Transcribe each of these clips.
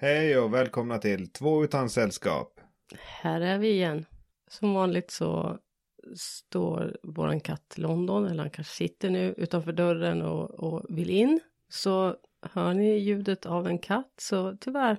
Hej och välkomna till Två utan sällskap. Här är vi igen. Som vanligt så står våran katt London, eller han kanske sitter nu utanför dörren och, och vill in. Så hör ni ljudet av en katt så tyvärr,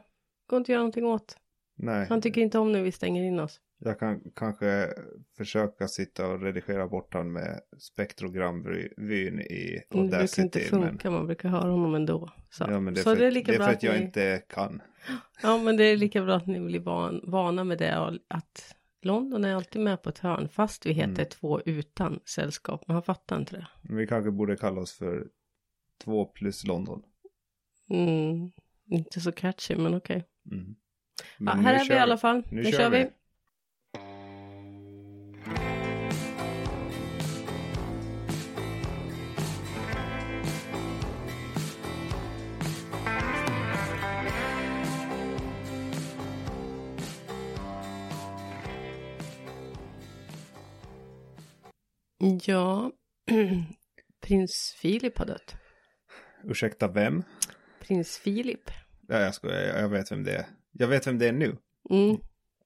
går inte att göra någonting åt. Nej, Han tycker inte om när vi stänger in oss. Jag kan kanske försöka sitta och redigera bort han med spektrogramvyn i Men Det brukar inte Audacity. Men, funka, man brukar höra honom ändå. Så, ja, men det är så för, det är lika det är bra för att att jag ni... inte kan. Ja, men det är lika bra att ni blir van, vana med det och att London är alltid med på ett hörn fast vi heter Mm. två utan sällskap. Men han fattar inte det. Vi kanske borde kalla oss för Två plus London. Mm, inte så catchy, men okej. Mm. Ja, här är vi i alla fall. Nu, Nu, kör vi. vi. Ja, prins Filip har dött. Ursäkta vem? Prins Filip. Ja, jag skojar, jag vet vem det är. Jag vet vem det är nu. Mm.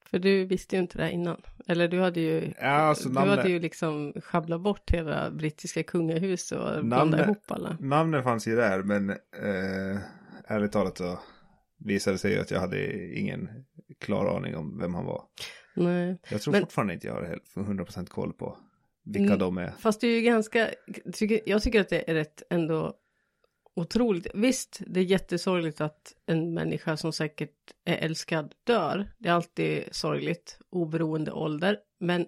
För du visste ju inte det här innan. Eller du hade ju, Ja, alltså du namnet, hade ju liksom schabblat bort hela brittiska kungahuset och Namnet- blandat ihop alla. namnen fanns ju där, men eh, ärligt talat så visade det sig ju att jag hade ingen klar aning om vem han var. Nej. Jag tror Men- fortfarande inte jag har helt 100% koll på vilka Mm. de är. Fast det är ju ganska, jag tycker att det är rätt ändå otroligt. Visst, det är jättesorgligt att en människa som säkert är älskad dör. Det är alltid sorgligt, oberoende ålder. Men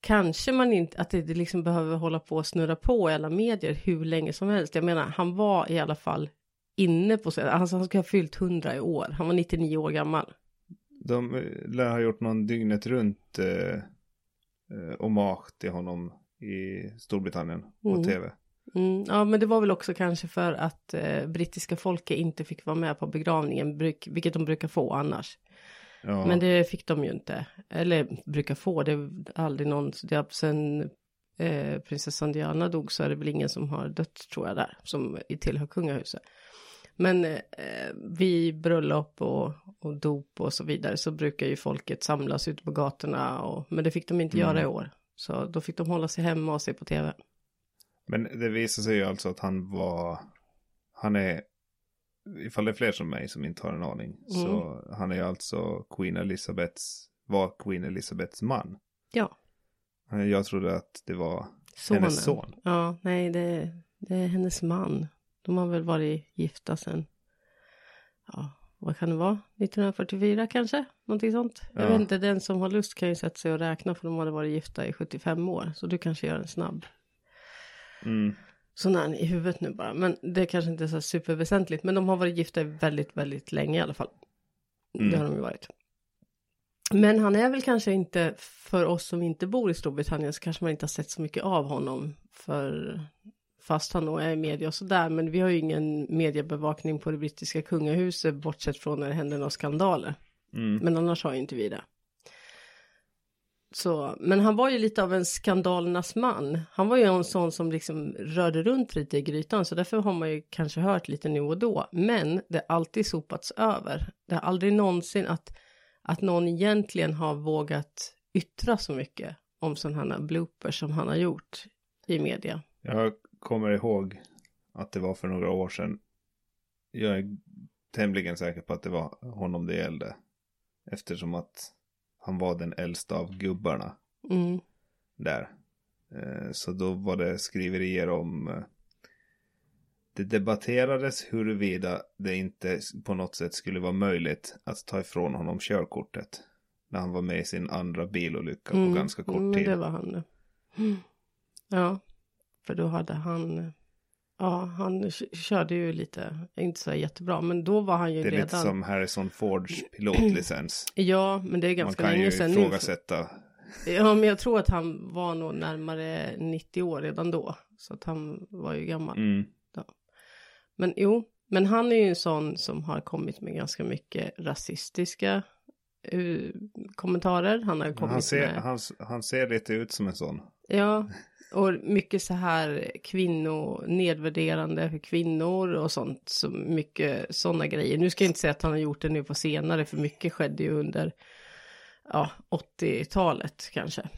kanske man inte, att det det liksom behöver hålla på och snurra på i alla medier hur länge som helst. Jag menar, han var i alla fall inne på, alltså han ska ha fyllt 100 i år. Han var 99 år gammal. De eh, lär ha gjort någon dygnet runt eh, eh, hommage till honom i Storbritannien på Mm. tv. Mm, ja, men det var väl också kanske för att eh, brittiska folket inte fick vara med på begravningen, bruk, vilket de brukar få annars. Ja, Men det fick de ju inte. Eller brukar få, det är aldrig någon, det är sen eh, prinsessan Diana dog så är det väl ingen som har dött tror jag där, som tillhör kungahuset. Men eh, vid bröllop och, och dop och så vidare så brukar ju folket samlas ute på gatorna och, men det fick de inte Mm. göra i år. Så då fick de hålla sig hemma och se på tv. Men det visar sig ju alltså att han var, han är, ifall det är fler som mig som inte har en aning, så han är alltså Queen Elizabeths, var Queen Elizabeths man. Ja. Eh, Jag trodde att det var Sonen. hennes son. Ja, nej, det, det är hennes man. De har väl varit gifta sen, ja, vad kan det vara? 1944 kanske? Någonting sånt. Jag Ja. vet inte, den som har lust kan ju sätta sig och räkna för de hade varit gifta i 75 år. Så du kanske gör en snabb Mm. sån här i huvudet nu bara. Men det kanske inte är så superväsentligt. Men de har varit gifta väldigt, väldigt länge i alla fall. Det Mm. har de ju varit. Men han är väl kanske inte, för oss som inte bor i Storbritannien så kanske man inte har sett så mycket av honom. För fast han nog är i media och sådär. Men vi har ju ingen mediebevakning på det brittiska kungahuset bortsett från när det händer några skandaler. Mm. Men annars har ju inte vi det. Så, men han var ju lite av en skandalernas man. Han var ju en sån som liksom rörde runt lite i grytan. Så därför har man ju kanske hört lite nu och då. Men det har alltid sopats över. Det har aldrig någonsin att, att någon egentligen har vågat yttra så mycket om sådana här bloopers som han har gjort i media. Jag kommer ihåg att det var för några år sedan. Jag är tämligen säker på att det var honom det gällde. Eftersom att han var den äldsta av gubbarna Mm, där. Eh, Så då var det skriverier om eh, det debatterades huruvida det inte på något sätt skulle vara möjligt att ta ifrån honom körkortet. När han var med i sin andra bilolycka på mm, ganska kort mm, tid. Det var han. Mm. Ja, för då hade han, ja, han körde ju lite, inte så jättebra, men då var han ju Det är redan. lite som Harrison Fords pilotlicens. Ja, men det är Man ganska kan ju länge sedan nu. ifrågasätta. Ja, men jag tror att han var nog närmare 90 år redan då. Så att han var ju gammal. Mm. Men jo, men han är ju en sån som har kommit med ganska mycket rasistiska eh, kommentarer. Han har ju kommit Han, ser, med... han, han ser lite ut som en sån. Ja, och mycket så här kvinno, nedvärderande för kvinnor och sånt. Så mycket sådana grejer. Nu ska jag inte säga att han har gjort det nu på senare, för mycket skedde ju under ja, 80-talet kanske.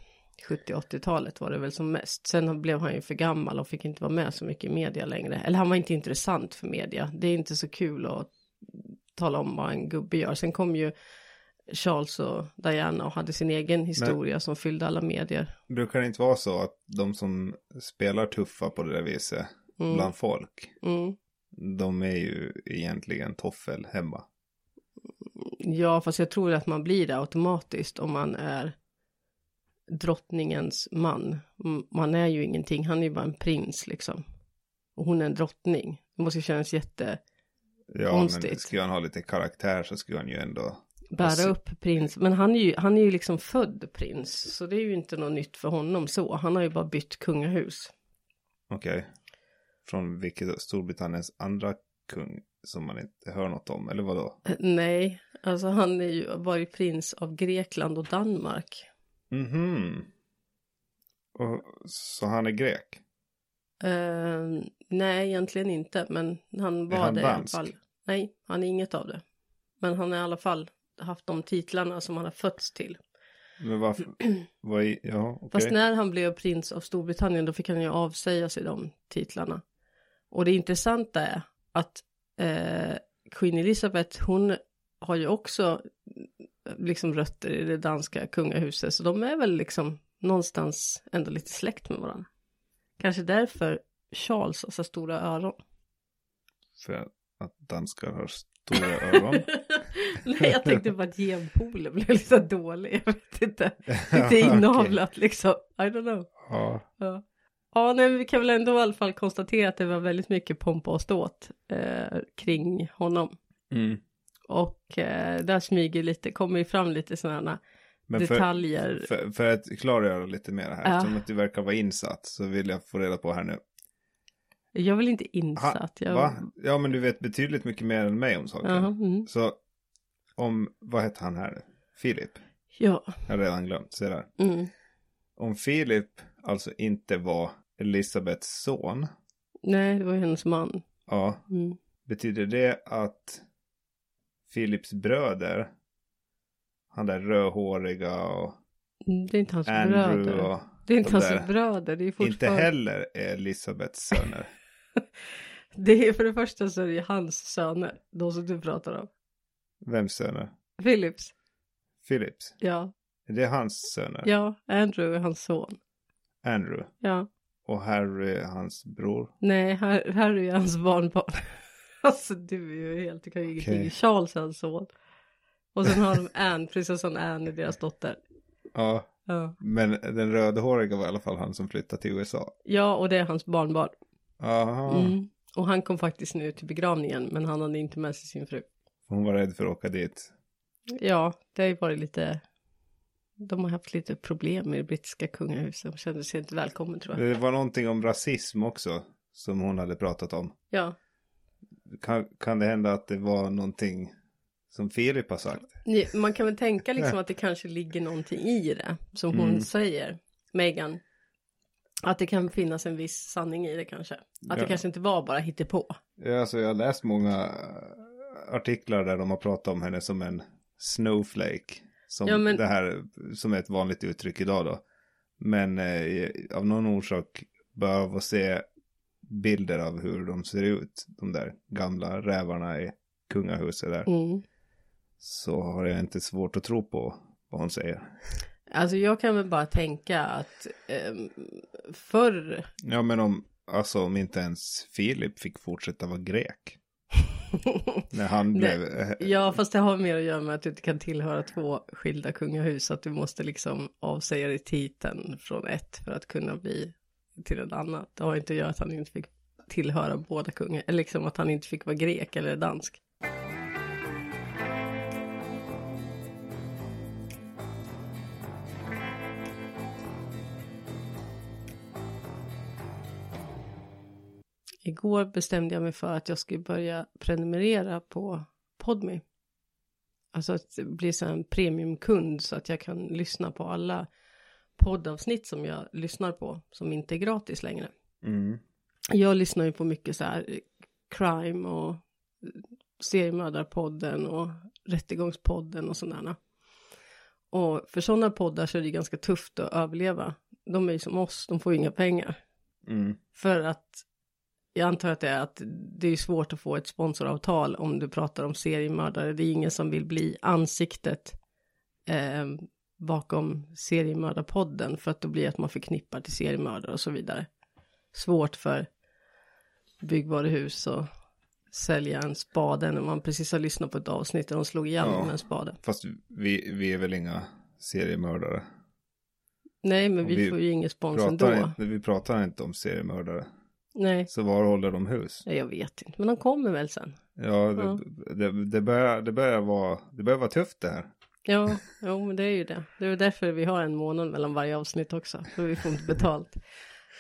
70-80-talet var det väl som mest. Sen blev han ju för gammal och fick inte vara med så mycket i media längre. Eller han var inte intressant för media. Det är inte så kul att tala om vad en gubbe gör. Sen kom ju Charles och Diana och hade sin egen historia Men, som fyllde alla medier. Brukar det inte vara så att de som spelar tuffa på det där viset mm. bland folk, mm. de är ju egentligen toffel hemma. Ja, fast jag tror att man blir det automatiskt om man är drottningens man. Man är ju ingenting, han är ju bara en prins liksom. Och hon är en drottning. Det måste kännas jätte Ja, men skulle han ha lite karaktär så skulle han ju ändå bära upp prins. Men han är, ju, han är ju liksom född prins. Så det är ju inte något nytt för honom så. Han har ju bara bytt kungahus. Okej. Okay. Från vilket Storbritanniens andra kung som man inte hör något om, eller vadå? Nej, alltså han är ju varit prins av Grekland och Danmark. Mhm. Och, så han är grek? Uh, nej, egentligen inte, men han var han det dansk? i alla fall. Nej, han är inget av det. Men han är i alla fall haft de titlarna som han har fötts till. Men varför? Vad är, ja, okay. Fast när han blev prins av Storbritannien då fick han ju avsäga sig de titlarna. Och det intressanta är att eh, Queen Elizabeth hon har ju också liksom rötter i det danska kungahuset så de är väl liksom någonstans ändå lite släkt med varandra. Kanske därför Charles har så stora öron. För att danskar har stora öron. Nej, jag tänkte på att genpoolen blev lite dålig. Jag vet inte. Lite inavlat okay. liksom. I don't know. Ja. Ja, ja nej, vi kan väl ändå i alla fall konstatera att det var väldigt mycket pompa och ståt eh, kring honom. Mm. Och eh, där smyger lite, kommer ju fram lite sådana men detaljer. För, för, för, att klargöra lite mer här, ja. som att du verkar vara insatt, så vill jag få reda på här nu. Jag vill inte insatt. Jag... Va? Ja, men du vet betydligt mycket mer än mig om saken. Uh -huh, mm. Så om, vad heter han här nu? Filip? Ja. Jag har redan glömt, se där. Mm. Om Filip alltså inte var Elisabeths son. Nej, det var hennes man. Ja. Mm. Betyder det att Filips bröder, han där rödhåriga och mm, Det är inte hans Andrew bröder. Det är inte hans bröder. Det är fortfarande... Inte heller är Elisabeths söner. det är för det första så är det hans söner, de som du pratar om. Vems söner? Philips. Philips? Ja. Det är hans söner? Ja, Andrew är hans son. Andrew? Ja. Och Harry är hans bror? Nej, Harry är hans barnbarn. alltså du är ju helt, du kan ju okay. ingenting. Charles är hans son. Och sen har de Anne, prinsessan Anne är deras dotter. Ja. ja. Men den rödhåriga var i alla fall han som flyttade till USA. Ja, och det är hans barnbarn. Mm. Och han kom faktiskt nu till begravningen, men han hade inte med sig sin fru. Hon var rädd för att åka dit. Ja, det har ju varit lite... De har haft lite problem med det brittiska kungahuset. De kände sig inte välkommen tror jag. Det var någonting om rasism också. Som hon hade pratat om. Ja. Kan, kan det hända att det var någonting som Filip har sagt? Man kan väl tänka liksom att det kanske ligger någonting i det. Som hon mm. säger, Megan. Att det kan finnas en viss sanning i det kanske. Att ja. det kanske inte var bara hittepå. Ja, alltså jag har läst många artiklar där de har pratat om henne som en snowflake. Som ja, men... det här som är ett vanligt uttryck idag då. Men eh, av någon orsak behöver se bilder av hur de ser ut. De där gamla rävarna i kungahuset där. Mm. Så har jag inte svårt att tro på vad hon säger. Alltså jag kan väl bara tänka att eh, förr. Ja men om, alltså om inte ens Filip fick fortsätta vara grek. När han blev... ja, fast det har mer att göra med att du inte kan tillhöra två skilda kungahus. Att du måste liksom avsäga dig titeln från ett för att kunna bli till ett annat. Det har inte att göra att han inte fick tillhöra båda kungar, eller liksom att han inte fick vara grek eller dansk. Igår bestämde jag mig för att jag skulle börja prenumerera på Podme. Alltså att bli så en premiumkund så att jag kan lyssna på alla poddavsnitt som jag lyssnar på som inte är gratis längre. Mm. Jag lyssnar ju på mycket så här crime och seriemördarpodden och rättegångspodden och sådana. Och för sådana poddar så är det ganska tufft att överleva. De är ju som oss, de får ju inga pengar. Mm. För att jag antar att det är att det är svårt att få ett sponsoravtal om du pratar om seriemördare. Det är ingen som vill bli ansiktet eh, bakom seriemördarpodden för att då blir att man förknippar till seriemördare och så vidare. Svårt för byggvaruhus och sälja en spade när man precis har lyssnat på ett avsnitt där de slog ihjäl Ja. med en spade. Fast vi, vi är väl inga seriemördare. Nej, men vi, vi får ju ingen spons ändå. Inte, vi pratar inte om seriemördare. Nej, Så var håller de hus? jag vet inte, men de kommer väl sen. Ja, det, Ja. Det, det, börjar, det, börjar vara, det börjar vara tufft det här. Ja, jo, men det är ju det. Det är därför vi har en månad mellan varje avsnitt också, för vi får inte betalt.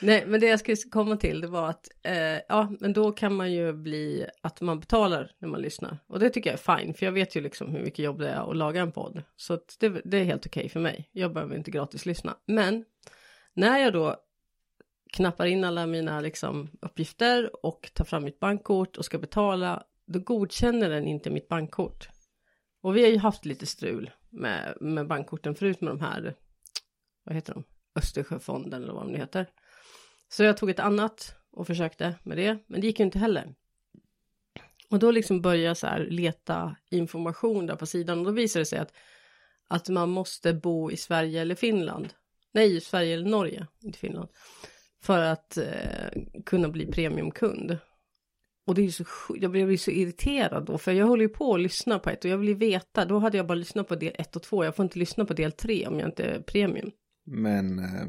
Nej, men det jag skulle komma till, det var att, eh, ja, men då kan man ju bli att man betalar när man lyssnar. Och det tycker jag är fine, för jag vet ju liksom hur mycket jobb det är att laga en podd. Så det, det är helt okej för mig. Jag behöver inte gratis lyssna. Men när jag då knappar in alla mina liksom, uppgifter och tar fram mitt bankkort och ska betala, då godkänner den inte mitt bankkort. Och vi har ju haft lite strul med, med bankkorten förut med de här, vad heter de, Östersjöfonden eller vad de nu heter. Så jag tog ett annat och försökte med det, men det gick ju inte heller. Och då liksom började jag så här leta information där på sidan och då visade det sig att, att man måste bo i Sverige eller Finland. Nej, Sverige eller Norge, inte Finland. För att eh, kunna bli premiumkund. Och det är ju så, jag blir så irriterad då, för jag håller ju på att lyssna på ett och jag vill ju veta, då hade jag bara lyssnat på del ett och två, jag får inte lyssna på del tre om jag inte är premium. Men eh,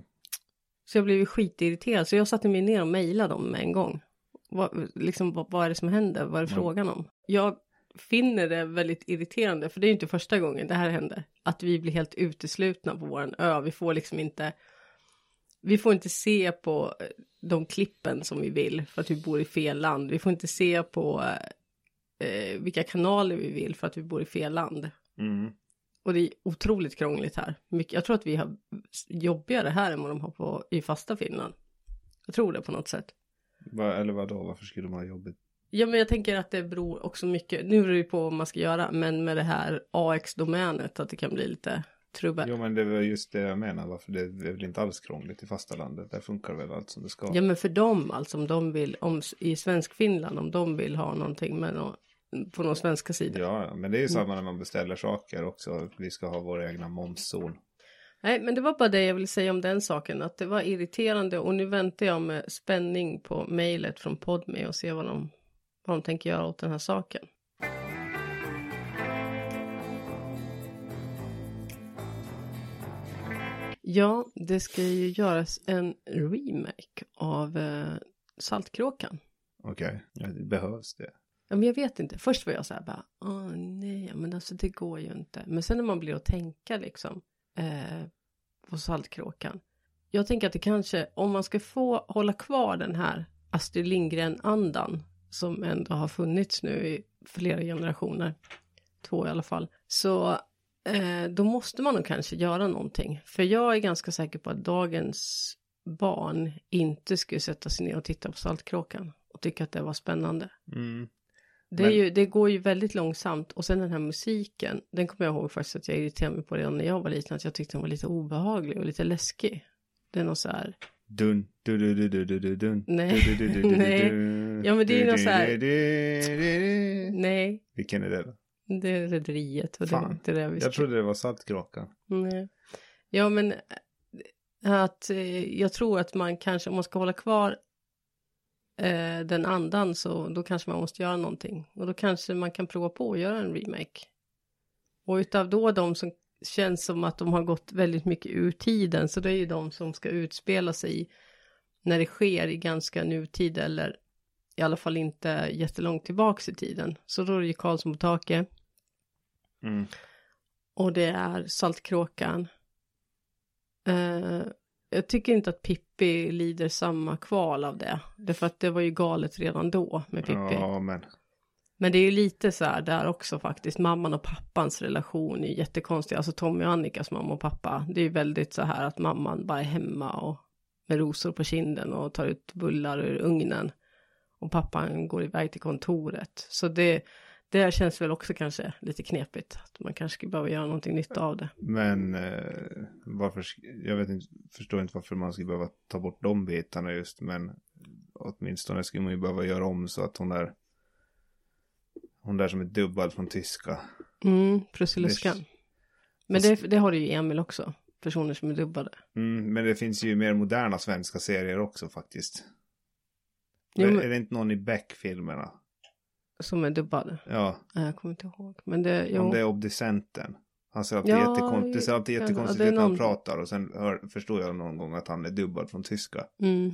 Så jag blev ju skitirriterad, så jag satte mig ner och mejlade dem med en gång. Vad, liksom, vad, vad är det som händer? Vad är det frågan om? Jag finner det väldigt irriterande, för det är ju inte första gången det här händer. Att vi blir helt uteslutna på våran ö, vi får liksom inte vi får inte se på eh, de klippen som vi vill för att vi bor i fel land. Vi får inte se på eh, vilka kanaler vi vill för att vi bor i fel land. mm, Och det är otroligt krångligt här. Jag tror att vi har jobbigare här än vad de har på, i fasta Finland. Jag tror det på något sätt. va, eller vadå, varför skulle man ha jobbigt? Ja, men jag tänker att det beror också mycket, nu beror det på vad man ska göra, men med det här AX-domänet, att det kan bli lite trubbel. Jo men det var just det jag menar, varför det är väl inte alls krångligt i fasta landet. Där funkar väl allt som det ska. Ja, men för dem, alltså om de vill, om, i svensk Finland, om de vill ha någonting med nå, på någon svenska sida. Ja, ja, men det är ju samma när man beställer saker också. Vi ska ha vår egna momszon. Nej, men det var bara det jag ville säga om den saken, att det var irriterande och nu väntar jag med spänning på mejlet från Podme och se vad de, vad de tänker göra åt den här saken. Ja, det ska ju göras en remake av eh, Saltkråkan. Okej, ja, det behövs det. Ja, men jag vet inte. Först var jag så här bara, åh nej, men alltså det går ju inte. Men sen när man blir att tänka liksom eh, på Saltkråkan. Jag tänker att det kanske, om man ska få hålla kvar den här Astrid Lindgren-andan som ändå har funnits nu i flera generationer, två i alla fall, så då måste man nog kanske göra någonting. För jag är ganska säker på att dagens barn inte skulle sätta sig ner och titta på Saltkråkan och tycka att det var spännande. Mm. Det, Men- ju, det går ju väldigt långsamt och sen den här musiken, den kommer jag ihåg faktiskt att jag irriterade mig på redan när jag var liten, att jag tyckte den var lite obehaglig och lite läskig. Det är något så här, Dun, du, du, du, du, du, du, dun. Nej. Du, Nej. du. Ja, men det är ju något så här- nej, Vilken är det då? Det är Rederiet och det det vi Jag trodde det var Saltkråkan. Nej. Ja, men eh, att eh, jag tror att man kanske, om man ska hålla kvar eh, den andan så då kanske man måste göra någonting. Och då kanske man kan prova på att göra en remake. Och utav då de som känns som att de har gått väldigt mycket ur tiden så det är ju de som ska utspela sig när det sker i ganska nutid eller i alla fall inte jättelångt tillbaks i tiden. Så då är det ju Karlsson på taket. Mm. Och det är Saltkråkan. Eh, jag tycker inte att Pippi lider samma kval av det. Därför att det var ju galet redan då med Pippi. Ja, men Men det är ju lite så här där också faktiskt. Mamman och pappans relation är jättekonstig. Alltså Tommy och Annikas mamma och pappa. Det är ju väldigt så här att mamman bara är hemma och med rosor på kinden och tar ut bullar ur ugnen. Och pappan går iväg till kontoret. Så det, det känns väl också kanske lite knepigt. Att man kanske behöva göra någonting nytt av det. Men eh, varför, jag vet inte, förstår inte varför man skulle behöva ta bort de bitarna just. Men åtminstone skulle man ju behöva göra om så att hon där, hon där som är dubbad från tyska. Mm, Prussiluskan. Men det, det har du ju Emil också. Personer som är dubbade. Mm, men det finns ju mer moderna svenska serier också faktiskt. Jo, är, men- är det inte någon i Beck-filmerna? Som är dubbade. Ja, Nej, jag kommer inte ihåg. Men det, jo. om det är obducenten. Han ser alltid, Ja, jättekon- det ser alltid jättekonstigt ut när han pratar. Och sen hör, förstår jag någon gång att han är dubbad från tyska. Mm.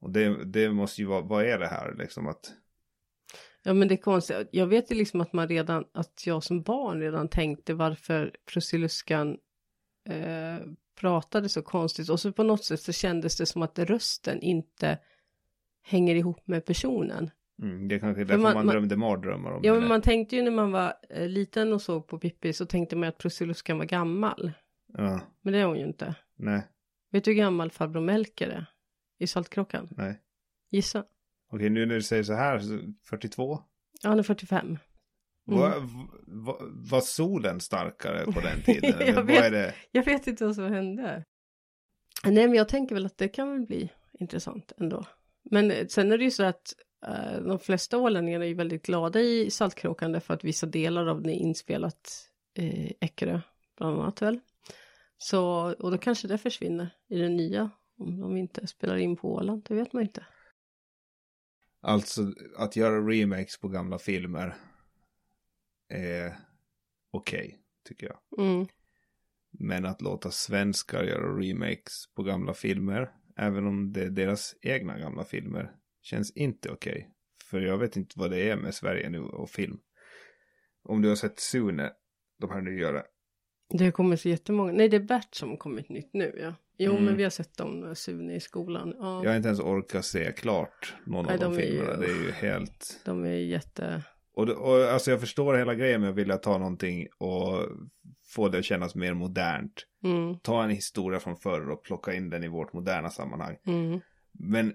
Och det, det måste ju vara, vad är det här liksom att... Ja men det är konstigt. Jag vet ju liksom att man redan, att jag som barn redan tänkte varför Prussiluskan eh, pratade så konstigt. Och så på något sätt så kändes det som att rösten inte hänger ihop med personen. Mm, det är kanske är därför man- man, drömde mardrömmar om Ja men man tänkte ju när man var eh, liten och såg på Pippi så tänkte man att Prussiluskan var gammal. Ja, Men det är hon ju inte. nej, Vet du hur gammal farbror Melker är? I Saltkråkan? nej. Gissa. Okej, nu när du säger så här, så 42? Ja, han är 45. Mm. Var, var, var solen starkare på den tiden? Jag Eller vet. det? Jag vet inte vad som hände. Nej, men jag tänker väl att det kan väl bli intressant ändå. Men eh, sen är det ju så att de flesta ålänningarna är ju väldigt glada i Saltkråkan därför att vissa delar av det är inspelat i Eckerö, bland annat väl. Så, och då kanske det försvinner i det nya, om de inte spelar in på Åland, det vet man inte. Alltså att göra remakes på gamla filmer är okej, tycker jag. Mm. Men att låta svenskar göra remakes på gamla filmer, även om det är deras egna gamla filmer, känns inte okej. För jag vet inte vad det är med Sverige nu och film. Om du har sett Sune, de här nyare. Det kommer så jättemånga, nej det är Bert som har kommit nytt nu ja. Jo Mm. men vi har sett dem, Sune i skolan. Ja, Jag har inte ens orkat se klart någon Nej, av de, de är ju- filmerna. Det är ju helt... de är jätte... Och, och alltså jag förstår hela grejen med att vilja ta någonting och få det att kännas mer modernt. Mm, Ta en historia från förr och plocka in den i vårt moderna sammanhang. mm, Men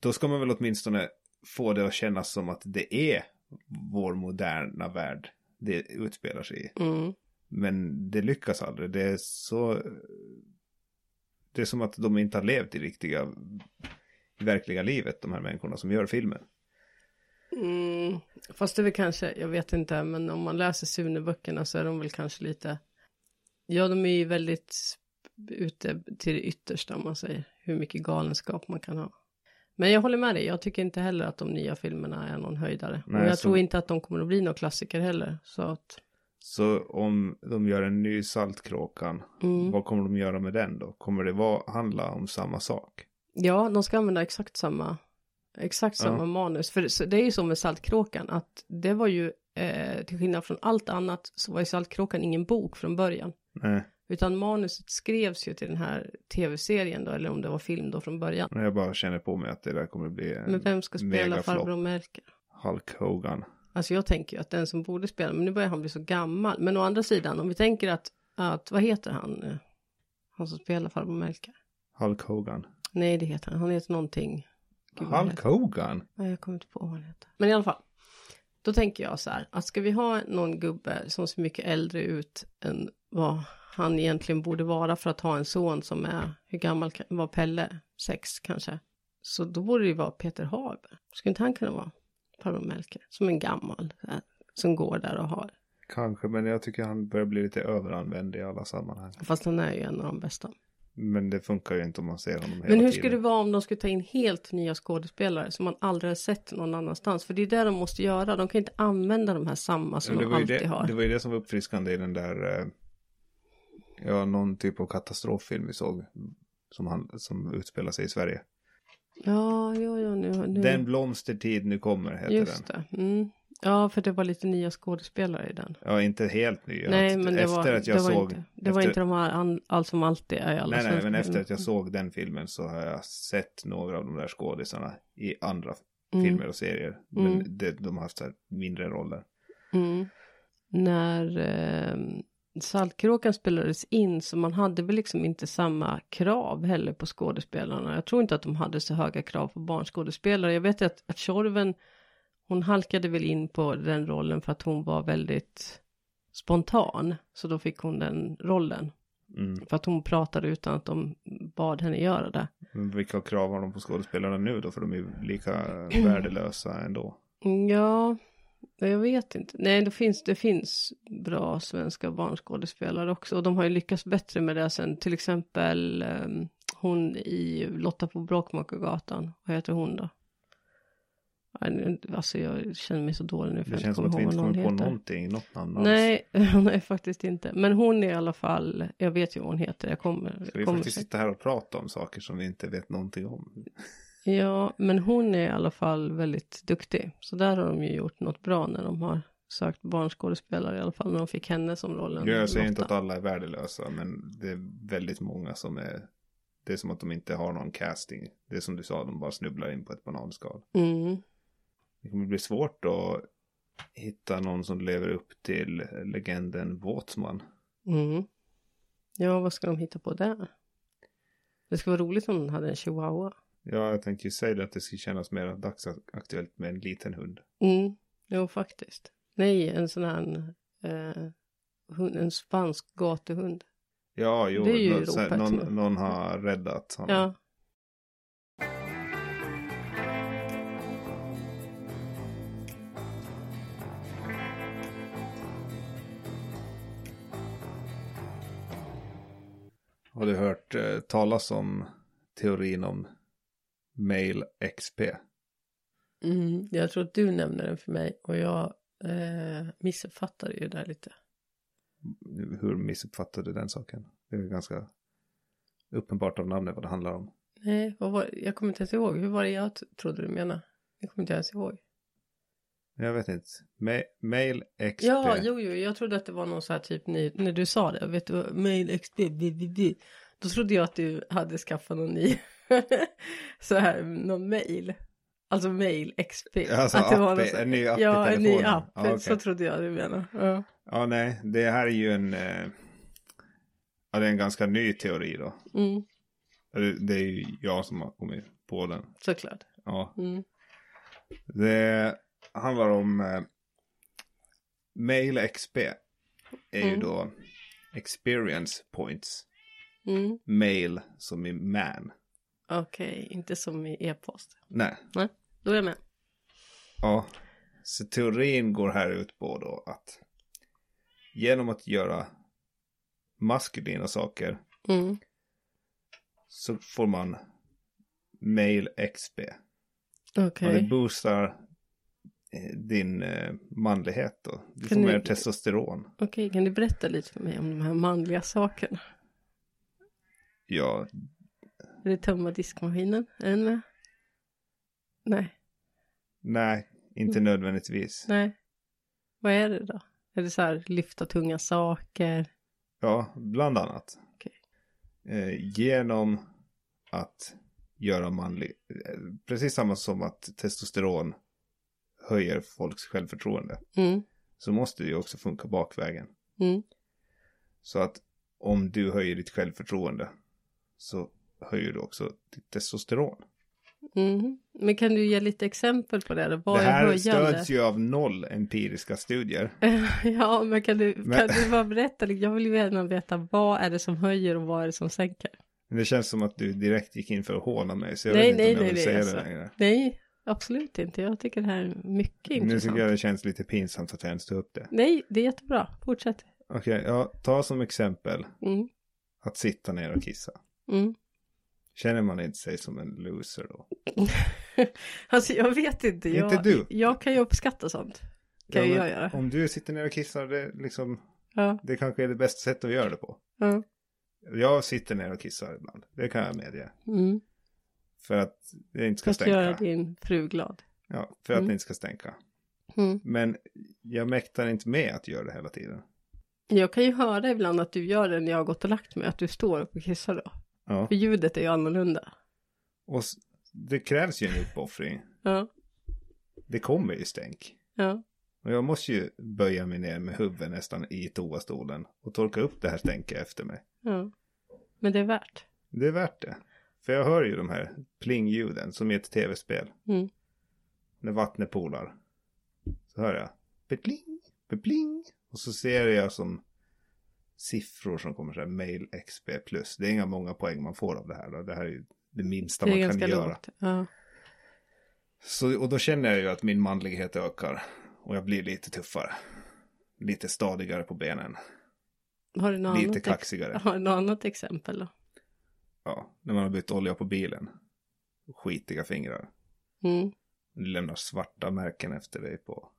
då ska man väl åtminstone få det att kännas som att det är vår moderna värld det utspelar sig i. mm. Men det lyckas aldrig. Det är så... Det är som att de inte har levt i riktiga, i verkliga livet, de här människorna som gör filmen. Mm, fast det är väl kanske, jag vet inte, men om man läser Sune-böckerna så är de väl kanske lite, ja de är ju väldigt ute till det yttersta om man säger, hur mycket galenskap man kan ha. Men jag håller med dig, jag tycker inte heller att de nya filmerna är någon höjdare. Nej, och jag så- tror inte att de kommer att bli några klassiker heller. Så att, Så om de gör en ny Saltkråkan, mm. vad kommer de göra med den då? Kommer det vara, handla om samma sak? Ja, de ska använda exakt samma, exakt samma Ja. manus. För det är ju så med Saltkråkan att det var ju, eh, till skillnad från allt annat, så var ju Saltkråkan ingen bok från början. Nej, Utan manuset skrevs ju till den här tv-serien då, eller om det var film då från början. jag bara känner på mig att det där kommer bli en Men vem ska spela farbror Melker? Hulk Hogan. Alltså jag tänker ju att den som borde spela, men nu börjar han bli så gammal. Men å andra sidan, om vi tänker att, att vad heter han? eh, Han som spelar farbror Melker? Hulk Hogan. Nej, det heter han. Han heter någonting. Gud, Hulk Hogan? Nej, jag kommer inte på vad han heter. Men i alla fall. Då tänker jag så här, att ska vi ha någon gubbe som ser mycket äldre ut än vad han egentligen borde vara för att ha en son som är, hur gammal var Pelle? Sex kanske. Så då borde det ju vara Peter Haber. Skulle inte han kunna vara farbror Melker? Som en gammal, här, som går där och har. Kanske, men jag tycker han börjar bli lite överanvänd i alla sammanhang. Fast han är ju en av de bästa. Men det funkar ju inte om man ser honom hela Men hur tiden. skulle det vara om de skulle ta in helt nya skådespelare som man aldrig har sett någon annanstans? För det är det de måste göra. De kan inte använda de här samma som de alltid det, har. det var ju det som var uppfriskande i den där, eh, ja, någon typ av katastroffilm vi såg. Som, han, som utspelar sig i Sverige. Ja, jo, jo, nu, nu. Den blomstertid nu kommer heter Just den. det. Mm. Ja, för det var lite nya skådespelare i den. Ja, inte helt ny. nej, men det efter var, att jag det var såg, inte, det var efter- inte de här an, allt som alltid är i alla Nej, nej, men efter att jag såg den filmen så har jag sett några av de där skådisarna i andra Mm. filmer och serier. Men Mm. det, de har haft så här mindre roller. Mm. När eh, Saltkråkan spelades in så man hade väl liksom inte samma krav heller på skådespelarna. Jag tror inte att de hade så höga krav på barnskådespelare. Jag vet att, att Tjorven hon halkade väl in på den rollen för att hon var väldigt spontan. Så då fick hon den rollen. Mm. För att hon pratade utan att de bad henne göra det. Men vilka krav har de på skådespelarna nu då? För de är ju lika värdelösa ändå. Ja, jag vet inte. Nej, det finns, det finns bra svenska barnskådespelare också. Och de har ju lyckats bättre med det sen. Till exempel um, hon i Lotta på Bråkmakargatan. Vad heter hon då? Alltså jag känner mig så dålig nu. För Det jag känns som att vi inte kommer på heter. någonting, något namn alls. Nej, nej faktiskt inte. Men hon är i alla fall, jag vet ju vad hon heter. Jag kommer, Ska vi kommer faktiskt sitta här och prata om saker som vi inte vet någonting om? Ja, men hon är i alla fall väldigt duktig. Så där har de ju gjort något bra när de har sökt barnskådespelare i alla fall. När de fick henne som rollen. Jag säger inte att Lotta. alla är värdelösa, men det är väldigt många som är... Det är som att de inte har någon casting. Det är som du sa, de bara snubblar in på ett bananskal. Mm. Det kommer bli svårt att hitta någon som lever upp till legenden Båtsman. Mm. Ja, vad ska de hitta på där? Det skulle vara roligt om de hade en chihuahua. Ja, jag tänkte ju säga det att det skulle kännas mer dagsaktuellt med en liten hund. Mm. Jo, faktiskt. Nej, en sån här eh, hund, en spansk gatuhund. Ja, jo, Det är ju någon, här, någon, någon har räddat honom. Ja. Har du hört eh, talas om teorin om mail XP? Mm. Jag tror att du nämnde den för mig och jag eh, missuppfattade ju där lite. Hur missuppfattade du den saken? Det är ganska uppenbart av namnet vad det handlar om. Nej, vad var, jag kommer inte ens ihåg. Hur var det jag trodde du menade? Jag kommer inte ens ihåg. Jag vet inte. Ma- mail XP. Ja, jo, jo, jag trodde att det var någon så här typ, ny, när du sa det, vet du, mail XP, bi. då trodde jag att du hade skaffat någon ny, så här, någon mail. Alltså mail XP. Alltså att det var app, någon så- en ny app Ja, en ny app, Ja, okej. så trodde jag du menade. Ja. Ja, nej, det här är ju en... Eh... Ja, det är en ganska ny teori då. Mm, Det, det är ju jag som har kommit på den. såklart. Ja, Mm, det handlar om eh, Mail XP. Är ju Mm. då experience points. mm. Mail som i man. Okej, inte som i e-post. Nej, Då är jag med. ja. Så teorin går här ut på då att genom att göra maskulina saker Mm, så får man mail XP. okej. Och det boostar din eh, manlighet då. Du Kan får ni- mer testosteron. Okej, kan du berätta lite för mig om de här manliga sakerna? Ja, Är det tömma diskmaskinen? Är den med? Nej, nej, inte nödvändigtvis. nej. Vad är det då? Är det så här lyfta tunga saker? Ja, bland annat. Okej. Eh, genom att göra manlig, eh, precis samma som att testosteron höjer folks självförtroende. Mm, Så måste det ju också funka bakvägen. mm, Så att om du höjer ditt självförtroende så höjer du också ditt testosteron. mm. Men kan du ge lite exempel på det? då? Det är här höjande? stöds ju av noll empiriska studier. ja, men kan du, Men- kan du bara berätta? Jag vill ju gärna veta vad är det som höjer och vad är det som sänker? Men det känns som att du direkt gick in för att håna mig. Så jag Nej, vet inte nej, om jag nej, vill nej, säga alltså. det längre. Nej, absolut inte. Jag tycker det här är mycket Nu intressant. tycker jag det känns lite pinsamt att jag ens tog upp det. Nej, det är jättebra. Fortsätt. Okej, ja, ta som exempel Mm, att sitta ner och kissa. mm. Känner man inte sig som en loser då? alltså jag vet inte. Jag, Inte du? Jag kan ju uppskatta sånt. Kan men jag göra. Om du sitter ner och kissar, det, liksom, Ja, det kanske är det bästa sättet att göra det på. ja. Jag sitter ner och kissar ibland, det kan jag medge. Mm. För att det inte ska För att göra stänka. din fru glad. Ja, för att Mm. det inte ska stänka. Mm. Men jag mäktar inte med att göra det hela tiden. Jag kan ju höra ibland att du gör det när jag har gått och lagt mig. Att du står upp och kissar då. Ja. För ljudet är ju annorlunda. Och det krävs ju en uppoffring. Ja. det kommer ju stänk. Ja. Och jag måste ju böja mig ner med huvudet nästan i toastolen och torka upp det här stänket efter mig. Ja. Men det är värt. Det är värt det. För jag hör ju de här plingljuden som i ett tv-spel. Mm. När vattnet polar. Så hör jag bepling, bepling. Och så ser jag som siffror som kommer så här mail XP plus. Det är inga många poäng man får av det här. Då. Det här är ju det minsta Det man kan göra. Ja. Så, och då känner jag ju att min manlighet ökar. Och jag blir lite tuffare. Lite stadigare på benen. Har du något lite annat, kaxigare. har du något annat exempel då? Ja, när man har bytt olja på bilen. Skitiga fingrar. Mm. Du lämnar svarta märken efter dig på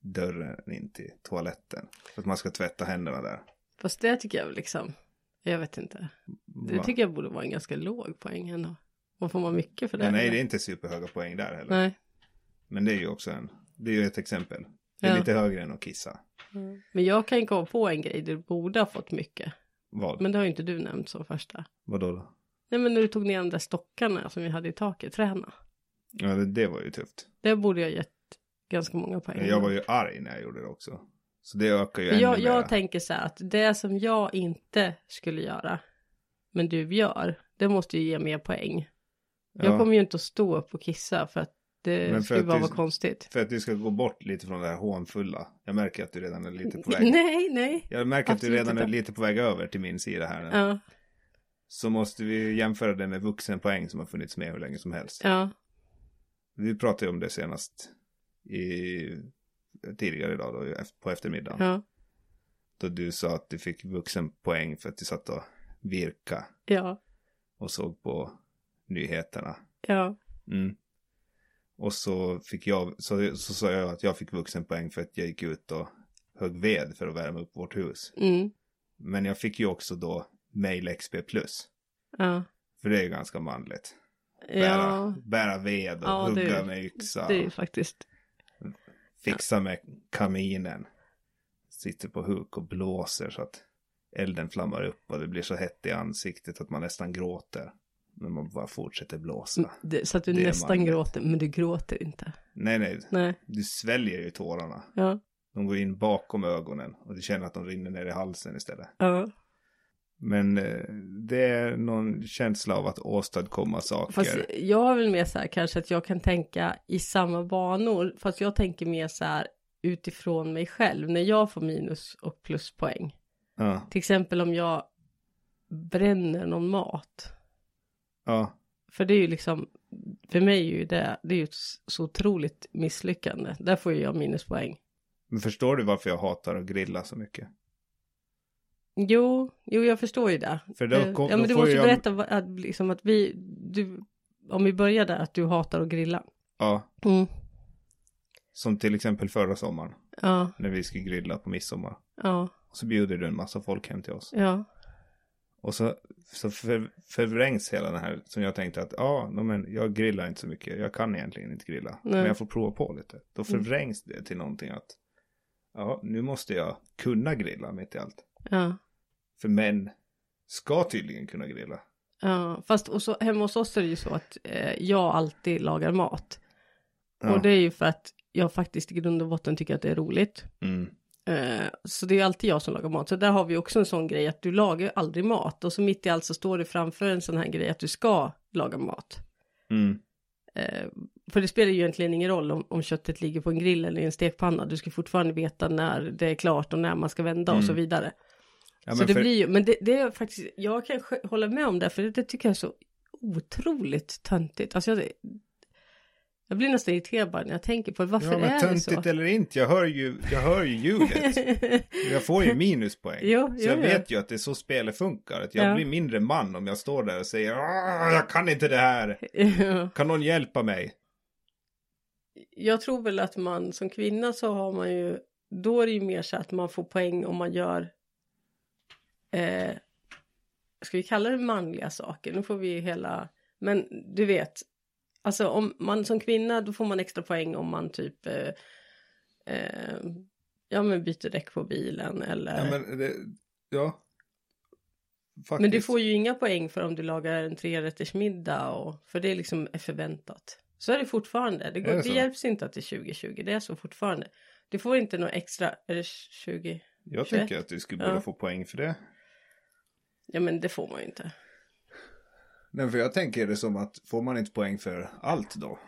dörren in till toaletten. För att man ska tvätta händerna där. Fast det tycker jag liksom, jag vet inte. Det Va? tycker jag borde vara en ganska låg poäng ändå. Och får man mycket för det? Ja, nej, det är inte superhöga poäng där heller. Nej. Men det är ju också en, det är ju ett exempel. Det är Ja. lite högre än att kissa. Men jag kan komma på en grej du borde ha fått mycket. Vad? Men det har ju inte du nämnt som första. Vadå då? Nej men när du tog ner de där stockarna som vi hade i taket, träna. Ja, det, det var ju tufft. Det borde jag gett ganska många poäng. Jag var ju arg när jag gjorde det också. Så det ökar ju ännu jag, mer. jag tänker så här att det som jag inte skulle göra, men du gör, det måste ju ge mer poäng. Ja, Jag kommer ju inte att stå upp och kissa för att det Men skulle bara vara konstigt. För att du ska gå bort lite från det här hånfulla. Jag märker att du redan är lite på väg. Nej, nej. Jag märker att du redan är inte. lite på väg över till min sida här nu. Ja, Så måste vi jämföra det med vuxenpoäng som har funnits med hur länge som helst. ja, Vi pratade ju om det senast i tidigare idag då, på eftermiddagen. ja, Då du sa att du fick vuxenpoäng för att du satt och virka ja, och såg på nyheterna. ja, Mm. Och så fick jag, så, så sa jag att jag fick vuxenpoäng för att jag gick ut och högg ved för att värma upp vårt hus. mm, Men jag fick ju också då mail XP plus. ja, För det är ju ganska manligt. Bära, ja, bära ved och Ja, det- hugga med yxa. det är faktiskt, Fixa med kaminen. Sitter på huk och blåser så att elden flammar upp och det blir så hett i ansiktet att man nästan gråter. Men man bara fortsätter blåsa. det, så att du Det nästan manligt. gråter, men du gråter inte. Nej, nej. Nej, Du sväljer ju tårarna. ja, De går in bakom ögonen och du känner att de rinner ner i halsen istället. ja. Men eh, det är någon känsla av att åstadkomma saker. Fast jag har väl mer så här kanske att jag kan tänka i samma banor, fast jag tänker mer så här utifrån mig själv, när jag får minus och pluspoäng. Ja, Till exempel om jag bränner någon mat. ja, För det är ju liksom, för mig är ju det, det är ju ett så otroligt misslyckande. Där får ju jag minuspoäng. men förstår du varför jag hatar att grilla så mycket? Jo, jo jag förstår ju det. För då Eh, kom- ja men du måste jag- berätta att, liksom att vi, du, om vi börjar där, att du hatar att grilla. Ja, Mm. som till exempel förra sommaren. Ja, När vi skulle grilla på midsommar. ja, Och så bjuder du en massa folk hem till oss. ja, Och så, så för, förvrängs hela den här, som jag tänkte att, ja, no, men jag grillar inte så mycket. Jag kan egentligen inte grilla. Nej. Men jag får prova på lite. Då förvrängs det till någonting att, ja, nu måste jag kunna grilla mitt i allt. Ja. För män ska tydligen kunna grilla. Ja, fast och så, hemma hos oss är det ju så att eh, jag alltid lagar mat. Ja. Och det är ju för att jag faktiskt i grund och botten tycker att det är roligt. Mm. Eh, så det är alltid jag som lagar mat. Så där har vi också en sån grej att du lagar aldrig mat. Och så mitt i allt så står det framför en sån här grej att du ska laga mat. Mm. Eh, för det spelar ju egentligen ingen roll om, om köttet ligger på en grill eller i en stekpanna. Du ska fortfarande veta när det är klart och när man ska vända och Mm. så vidare. Ja, så det för, blir ju, men det, det är faktiskt, jag kan hålla med om det, för det, det tycker jag är så otroligt töntigt. Alltså jag, jag blir nästan irriterad bara när jag tänker på det. Varför ja, men är det så? töntigt eller inte, jag hör ju, jag hör ju ljudet. jag får ju minuspoäng. Jo, så jag jo. vet ju att det är så spelet funkar. Att jag Ja. blir mindre man om jag står där och säger "Ah, jag kan inte det här. Ja. Kan någon hjälpa mig? jag tror väl att man som kvinna så har man ju, då är det ju mer så att man får poäng om man gör, eh, ska vi kalla det manliga saker? Nu får vi ju hela, men du vet, alltså om man som kvinna då får man extra poäng om man typ, eh, eh, ja men byter däck på bilen eller, Ja, men, men det, ja. Faktiskt. du får ju inga poäng för om du lagar en trerättersmiddag och, för det liksom är förväntat. Så är det fortfarande. Det, går, det, det hjälps inte att det är 2020. Det är så fortfarande. Du får inte något extra. Är det 20? Jag 21? tycker att du skulle borde Ja. få poäng för det. Ja men det får man ju inte. Nej, för jag tänker det som att får man inte poäng för allt då?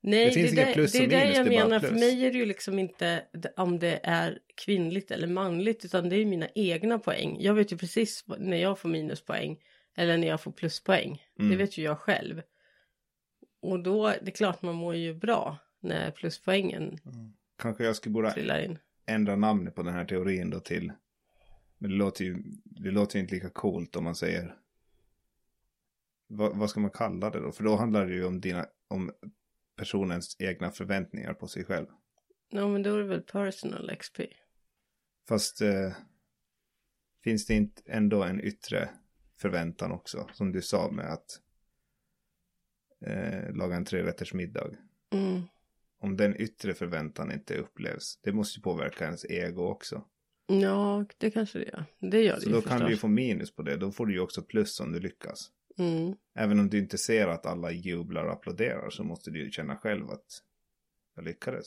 Nej, Det finns det, inga plus det, det är det jag det menar. För mig är det ju liksom inte om det är kvinnligt eller manligt. Utan det är mina egna poäng. Jag vet ju precis när jag får minuspoäng. Eller när jag får pluspoäng. Det Mm. vet ju jag själv. Och då, det är klart man mår ju bra. När pluspoängen Kanske jag skulle borde ändra namnet på den här teorin då till. Men det låter ju, det låter ju inte lika coolt om man säger. Vad, vad ska man kalla det då? För då handlar det ju om dina, om personens egna förväntningar på sig själv. Ja men då är det väl personal XP. Fast eh, finns det inte ändå en yttre förväntan också? Som du sa med att eh, laga en trerätters middag. Mm. Om den yttre förväntan inte upplevs, det måste ju påverka ens ego också. Ja, det kanske det gör. Det gör det Så ju då kan du ju förstås. få minus på det, då får du ju också plus om du lyckas. Mm. Även om du inte ser att alla jublar och applåderar så måste du ju känna själv att jag lyckades.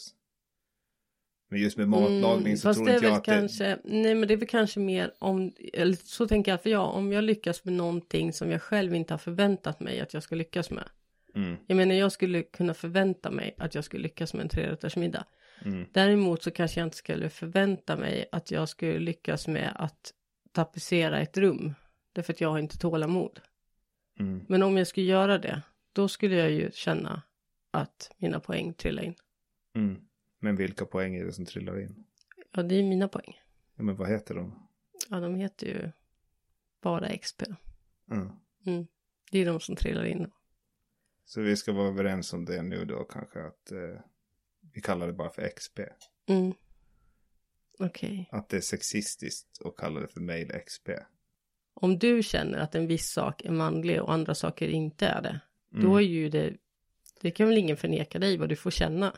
Men just med matlagning Mm, så tror det inte jag att det... kanske, nej men det är väl kanske mer om, eller så tänker jag för jag, om jag lyckas med någonting som jag själv inte har förväntat mig att jag ska lyckas med. Mm, Jag menar jag skulle kunna förvänta mig att jag skulle lyckas med en trerättersmiddag. Mm, Däremot så kanske jag inte skulle förvänta mig att jag skulle lyckas med att tapetsera ett rum. Därför att jag har inte tålamod. mm. Men om jag skulle göra det, då skulle jag ju känna att mina poäng trillar in. Mm. Men vilka poäng är det som trillar in? Ja, det är mina poäng. Ja, men vad heter de? Ja, de heter ju bara XP. Mm. Mm. Det är de som trillar in. Så vi ska vara överens om det nu då kanske att eh, vi kallar det bara för XP. Mm. Okej. Att det är sexistiskt att kalla det för mail XP. Om du känner att en viss sak är manlig och andra saker inte är det. Mm. Då är ju det. Det kan väl ingen förneka dig vad du får känna.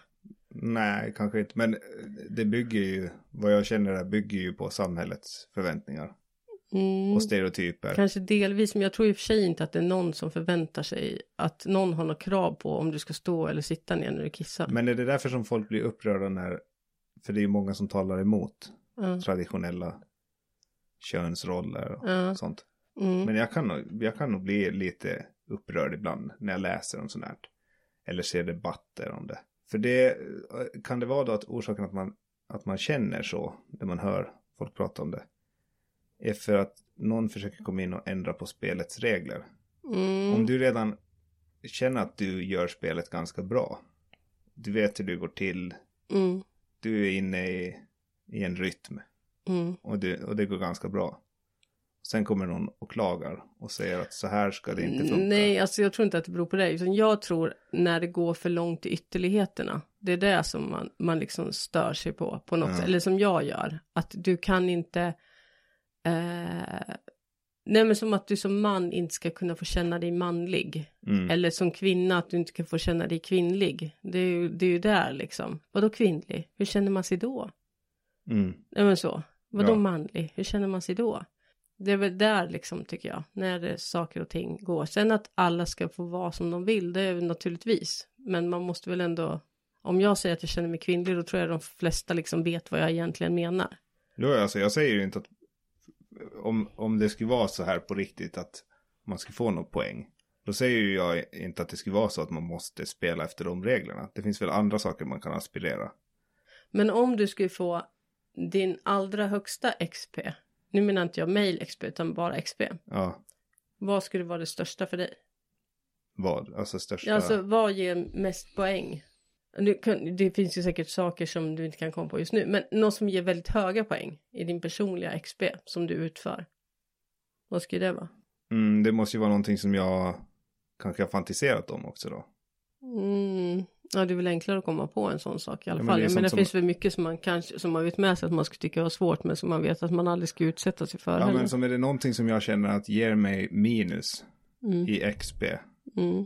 Nej, kanske inte. Men det bygger ju, vad jag känner där bygger ju på samhällets förväntningar. Mm. Och stereotyper. Kanske delvis, men jag tror i och för sig inte att det är någon som förväntar sig att någon har något krav på om du ska stå eller sitta ner när du kissar. Men är det därför som folk blir upprörda när, för det är ju många som talar emot Ja. traditionella könsroller och Ja. sånt. Mm. Men jag kan, nog, jag kan nog bli lite upprörd ibland när jag läser om sånt här. Eller ser debatter om det. För det, kan det vara då att orsaken att man, att man känner så när man hör folk prata om det. Är för att någon försöker komma in och ändra på spelets regler. Mm. Om du redan känner att du gör spelet ganska bra. Du vet hur det går till. Mm. Du är inne i, i en rytm. Mm. Och det, och det går ganska bra. Sen kommer någon och klagar och säger att så här ska det inte funka. Nej, alltså jag tror inte att det beror på det. Utan jag tror när det går för långt i ytterligheterna. Det är det som man, man liksom stör sig på. på något Ja. sätt. Eller som jag gör. Att du kan inte. Eh, nej men som att du som man inte ska kunna få känna dig manlig. Mm. Eller som kvinna att du inte kan få känna dig kvinnlig. Det är ju, det är ju där liksom. Vadå kvinnlig? Hur känner man sig då? Mm. Nej men så. Vadå Ja. manlig? Hur känner man sig då? Det är väl där liksom tycker jag. När saker och ting går. Sen att alla ska få vara som de vill. Det är naturligtvis. Men man måste väl ändå. Om jag säger att jag känner mig kvinnlig. Då tror jag de flesta liksom vet vad jag egentligen menar. Jo, alltså jag säger inte att om, om det skulle vara så här på riktigt att man ska få någon poäng. Då säger ju jag inte att det skulle vara så att man måste spela efter de reglerna. Det finns väl andra saker man kan aspirera. Men om du skulle få din allra högsta XP. Nu menar inte jag mail XP utan bara XP. Ja, Vad skulle vara det största för dig? vad? Alltså största... Alltså vad ger mest poäng? Det finns ju säkert saker som du inte kan komma på just nu. Men något som ger väldigt höga poäng i din personliga XP som du utför. Vad skulle det vara? mm, det måste ju vara någonting som jag kanske har fantiserat om också då. Mm. Ja, det är väl enklare att komma på en sån sak i alla Ja, men fall. det är Men, det som- finns väl mycket som man kanske, som man vet med sig att man skulle tycka var svårt. Men som man vet att man aldrig ska utsätta sig för Ja, heller. men som är det någonting som jag känner att ger mig minus Mm. i XP. Mm.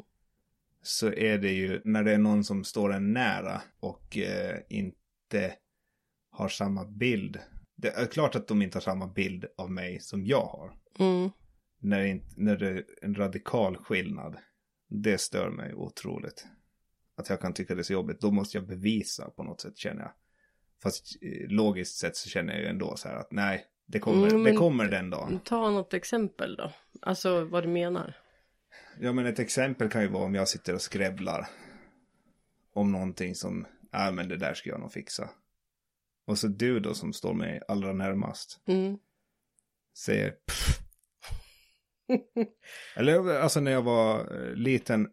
Så är det ju när det är någon som står en nära och eh, inte har samma bild. Det är klart att de inte har samma bild av mig som jag har. Mm. När det, när det är en radikal skillnad. Det stör mig otroligt. att jag kan tycka det är så jobbigt, då måste jag bevisa på något sätt känner jag. Fast eh, logiskt sett så känner jag ju ändå så här att nej, det kommer, Mm, det kommer den dagen. Ta något exempel då. Alltså vad du menar. Ja men ett exempel kan ju vara om jag sitter och skrävlar. Om någonting som, ja men det där ska jag nog fixa. Och så du då som står mig allra närmast Mm. säger "Pff." Eller alltså när jag var eh, liten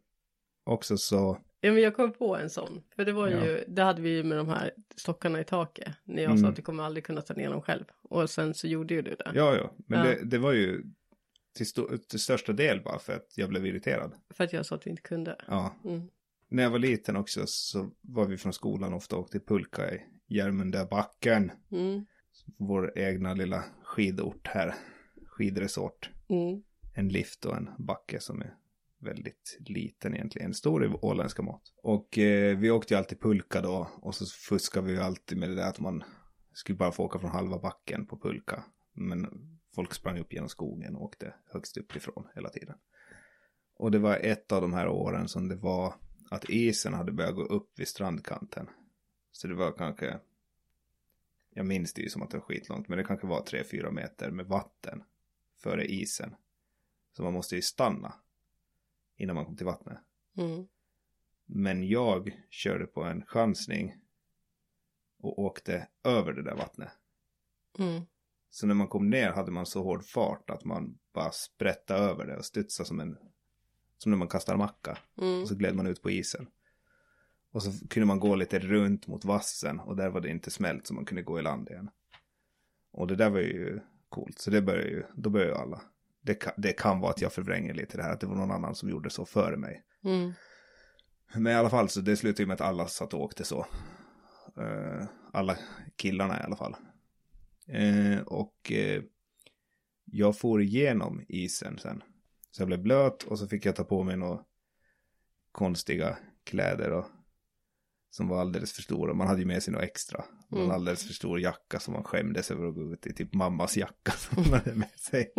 också så, Ja men jag kom på en sån. För det var Ja. ju, det hade vi ju med de här stockarna i taket. När jag Mm. sa att du kommer aldrig kunna ta ner dem själv. Och sen så gjorde ju du det. ja ja, men Ja. Det, det var ju till, sto- till största del bara för att jag blev irriterad. För att jag sa att vi inte kunde. Ja, Mm. när jag var liten också så var vi från skolan ofta och åkte pulka i Järmunda backen. Mm. Vår egna lilla skidort här. Skidresort. Mm. En lift och en backe som är väldigt liten egentligen. Stor i åländska mått. Och eh, vi åkte ju alltid pulka då. Och så fuskade vi ju alltid med det där att man skulle bara få åka från halva backen på pulka. Men folk sprang upp genom skogen och åkte högst uppifrån hela tiden. Och det var ett av de här åren som det var att isen hade börjat gå upp vid strandkanten. Så det var kanske, jag minns det ju som att det var skitlångt, men det kanske var 3-4 meter med vatten före isen. Så man måste ju stanna innan man kom till vattnet. Mm. Men jag körde på en chansning och åkte över det där vattnet. Mm. Så när man kom ner hade man så hård fart att man bara sprättade över det och studsade som en, som när man kastar macka. Mm. Och så gled man ut på isen. Och så kunde man gå lite runt mot vassen och där var det inte smält så man kunde gå i land igen. Och det där var ju coolt, så det började ju, då började ju alla. Det kan, det kan vara att jag förvränger lite det här, att det var någon annan som gjorde så före mig. Mm. Men i alla fall så det slutade ju med att alla satt och åkte så. Eh, alla killarna i alla fall. Eh, och eh, jag for igenom isen sen. Så jag blev blöt och så fick jag ta på mig några konstiga kläder och, som var alldeles för stora. Man hade ju med sig något extra. Var En Mm. alldeles för stor jacka som man skämdes över att gå ut i. Typ mammas jacka som man hade med sig.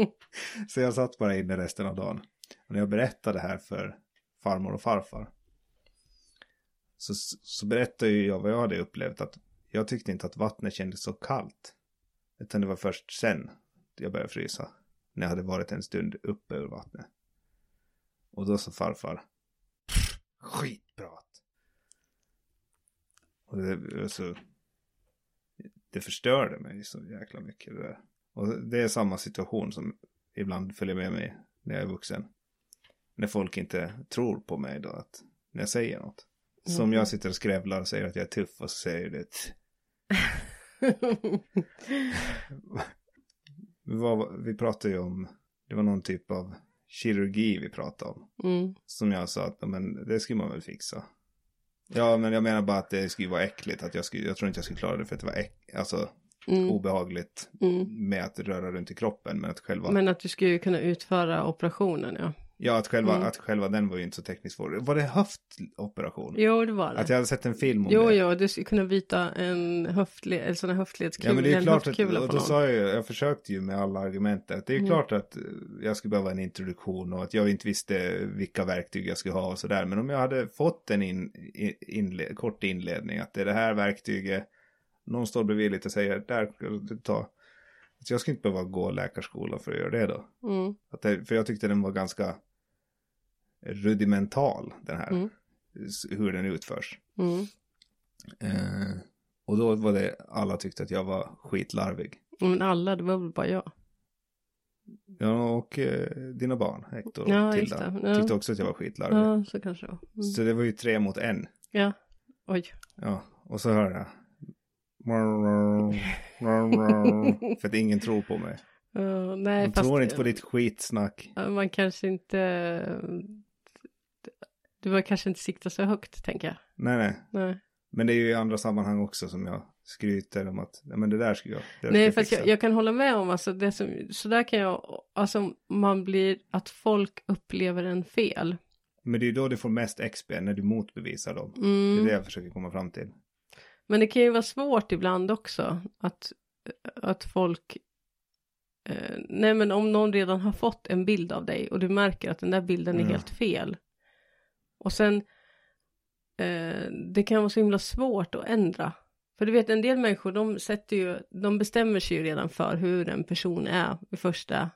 Så jag satt bara inne resten av dagen. Och när jag berättade det här för farmor och farfar. Så, så berättade ju jag vad jag hade upplevt. Att jag tyckte inte att vattnet kändes så kallt. Utan det var först sen jag började frysa. När jag hade varit en stund uppe ur vattnet. Och då sa farfar. "Pff, Skitbra. Och det, alltså, det förstörde mig så jäkla mycket det där. Och det är samma situation som ibland följer med mig när jag är vuxen. När folk inte tror på mig då att när jag säger något. Som Mhm. jag sitter och skrävlar och säger att jag är tuff och så säger det. Vad, vi pratade ju om, det var någon typ av kirurgi vi pratade om. mm. Som jag sa att men det skulle man väl fixa. Ja, men jag menar bara att det skulle vara äckligt. Att jag, skulle, jag tror inte jag skulle klara det för att det var äck, alltså, Mm. obehagligt Mm. med att röra runt i kroppen. Men att själva, Men att du skulle kunna utföra operationen ja. Ja, att själva, Mm. att själva den var ju inte så tekniskt svår. Var det höftoperation? Jo det var det. Att jag hade sett en film om Jo, det. jo, du skulle kunna byta en höftled, en sån här höftledskula, Ja men det är klart att, och då någon. sa jag jag försökte ju med alla argument att det är Mm. klart att eh, jag skulle behöva en introduktion och att jag inte visste vilka verktyg jag skulle ha och sådär. Men om jag hade fått en in, in, kort inledning att det är det här verktyget, någon står bredvid lite och säger där ska du ta. Så jag skulle inte behöva gå läkarskola för att göra det då. Mm. Det, för jag tyckte den var ganska rudimental den här, Mm. hur den utförs. Mm. Eh, och då var det, alla tyckte att jag var skitlarvig. Men alla, det var väl bara jag. Ja, och eh, dina barn, Hector och Ja, Tilda. Ja. tyckte också att jag var skitlarvig. Ja, så kanske det var. Mm. Så det var ju tre mot en. Ja, oj. Ja, och så hör jag. För att ingen tror på mig. Uh, nej, fast tror inte på ditt skitsnack. man kanske inte... Du var kanske inte sikta så högt, tänker jag. Nej, nej. Nej, Men det är ju i andra sammanhang också som jag skryter om att, men det där ska jag, det där nej ska jag jag, jag kan hålla med om, alltså det som, så där kan jag, alltså man blir, att folk upplever en fel. Men det är ju då du får mest XP, när du motbevisar dem. Det Mm. är det jag försöker komma fram till. Men det kan ju vara svårt ibland också att, att folk eh, nej men om någon redan har fått en bild av dig och du märker att den där bilden är Mm. helt fel. Och sen eh, det kan vara så himla svårt att ändra. För du vet en del människor de sätter ju, de bestämmer sig ju redan för hur en person är vid första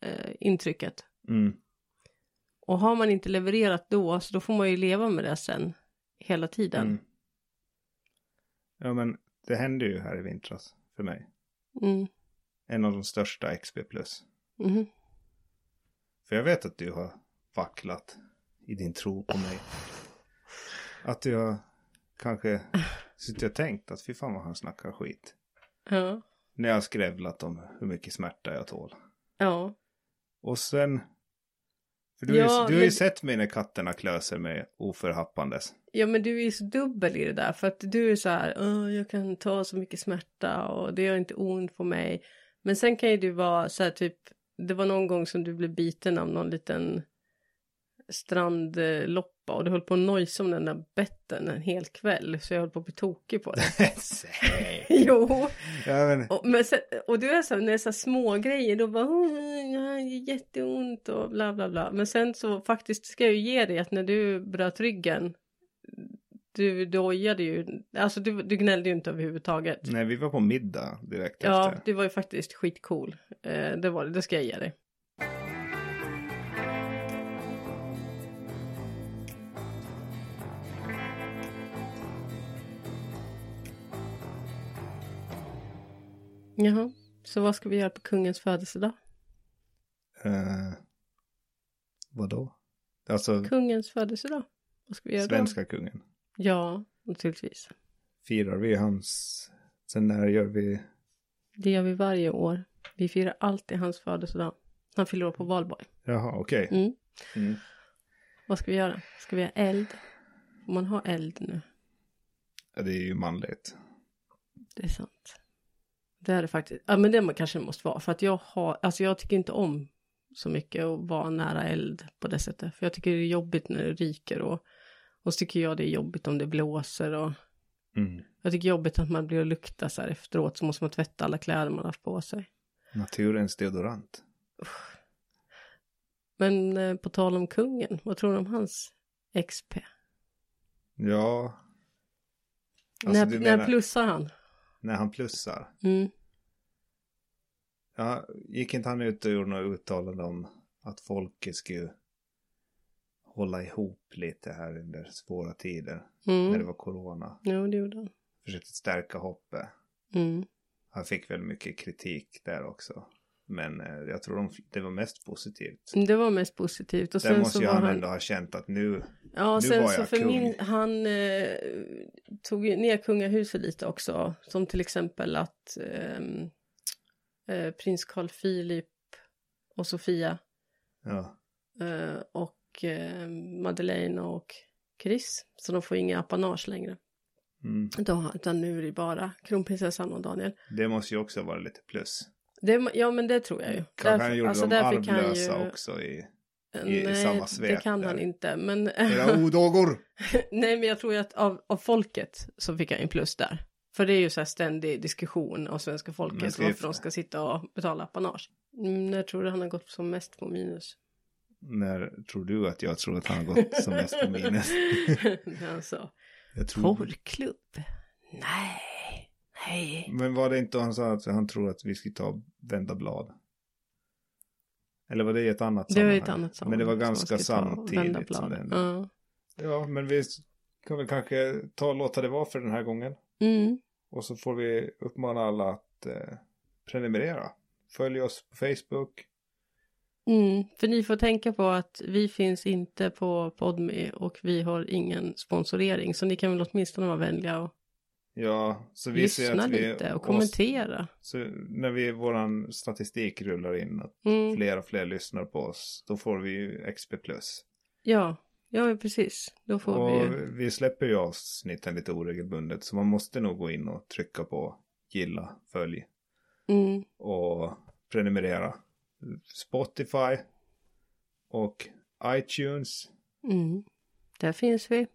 eh, intrycket. Mm. Och har man inte levererat då så då får man ju leva med det sen hela tiden. Mm. Ja men det hände ju här i vintras för mig. Mm. En av de största XP. Mhm. För jag vet att du har vacklat i din tro på mig. Att har kanske suttit och tänkt att fy fan vad han snackar skit. Ja. När jag har skrävlat om hur mycket smärta jag tål. Ja. Och sen... För du, har Ja, ju, du har ju men- sett mig när katterna klöser mig oförhappandes. Ja men du är så dubbel i det där för att du är så här, "Åh, jag kan ta så mycket smärta och det gör inte ont på mig. Men sen kan ju du vara så här typ, det var någon gång som du blev biten av någon liten strandloppa och du höll på att nojsa om den där betten en hel kväll så jag höll på att bli tokig på det. Jo, ja, men, och, men sen, och du är så när det är så små grejer då bara, "Åh, det gör jätteont och bla bla bla. Men sen så faktiskt ska jag ju ge dig att när du bröt ryggen du dojade ju, alltså du, du gnällde ju inte överhuvudtaget. nej, vi var på middag direkt Ja, efter. du var ju faktiskt skitcool. Eh, det var det, det ska jag ge dig. Jaha, så vad ska vi göra på kungens födelsedag? Uh, vadå? Alltså Kungens födelsedag? Vad ska vi göra svenska kungen. då? Ja, naturligtvis. Firar vi hans... Sen när gör vi... Det gör vi varje år. Vi firar alltid hans födelsedag. Han fyller år på valborg. Jaha, okej. Mm. Mm. Vad ska vi göra? Ska vi ha eld? Får man ha eld nu? Ja, det är ju manligt. Det är sant. Det är det faktiskt. Ja men det kanske det måste vara. För att jag har, alltså jag tycker inte om så mycket att vara nära eld på det sättet. För jag tycker det är jobbigt när det ryker och, och så tycker jag det är jobbigt om det blåser och Mm. jag tycker det är jobbigt att man blir och luktar så här efteråt så måste man tvätta alla kläder man har haft på sig. Naturens deodorant. Men eh, på tal om kungen, vad tror du om hans XP? Ja. Alltså, när, du när menar- plussar han? När han plussar. Mm. Ja, gick inte han ut och gjorde något uttalande om att folket skulle hålla ihop lite här under svåra tider. När det Mm. var corona. Jo, det gjorde han. Försökte stärka hoppet. Mm. Han fick väl mycket kritik där också. Men eh, jag tror de, det var mest positivt. Det var mest positivt. Och Där måste ju han... ändå ha känt att nu, Ja, nu sen så för kung. min... Han eh, tog ner kungahuset lite också. Som till exempel att ehm, eh, prins Carl Philip och Sofia ja. eh, och eh, Madeleine och Chris. Så de får inga apanage längre. Mm. Utan, utan nu är det bara kronprinsessan och Daniel. Det måste ju också vara lite plus. Det, ja men det tror jag ju. Kanske han gjorde alltså, dem arvlösa ju- också i Nej, i samma det svep kan där. han inte. Men, era odågor. nej, men jag tror ju att av, av folket så fick han en plus där. För det är ju så här ständig diskussion av svenska folket varför de ska sitta och betala apanage. Mm, när tror du han har gått som mest på minus? När tror du att jag tror att han har gått som mest på minus? Sa Jag tror... porrklubb? Nej, nej. Men var det inte han sa att han tror att vi ska ta vända blad? Eller var det i ett annat Det var ett sammanhang? annat sammanhang. Men det var ganska samtidigt som det hände. Ja. Ja, men vi kan väl kanske ta och låta det vara för den här gången. Mm. Och så får vi uppmana alla att eh, prenumerera. Följ oss på Facebook. Mm, för ni får tänka på att vi finns inte på Podme och vi har ingen sponsorering. Så ni kan väl åtminstone vara vänliga och Ja, så vi ser lyssna att vi... lite och kommentera. Så när vi, våran statistik rullar in att Mm, fler och fler lyssnar på oss, då får vi ju XP+. ja, ja precis. Då får Och vi ju. vi släpper ju avsnitten lite oregelbundet, så man måste nog gå in och trycka på gilla, följ Mm, och prenumerera. Spotify och iTunes. mm. Där finns vi.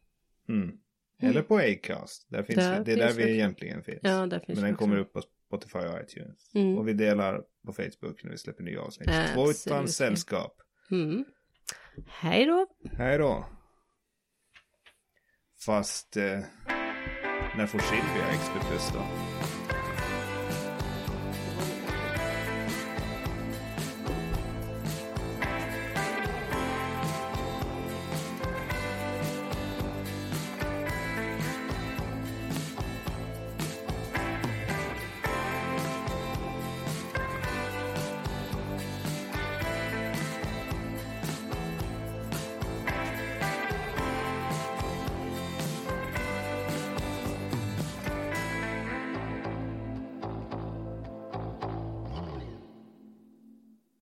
Mm. Eller på Acast. Där finns Där vi. Det är där finns vi vi. egentligen finns. Ja, där finns Men den också. kommer upp på Spotify och iTunes. Mm. Och vi delar på Facebook när vi släpper nya avsnitt. Två utan sällskap. Mm. Hej då. Hej då. Fast eh, när får Silvia Plus då?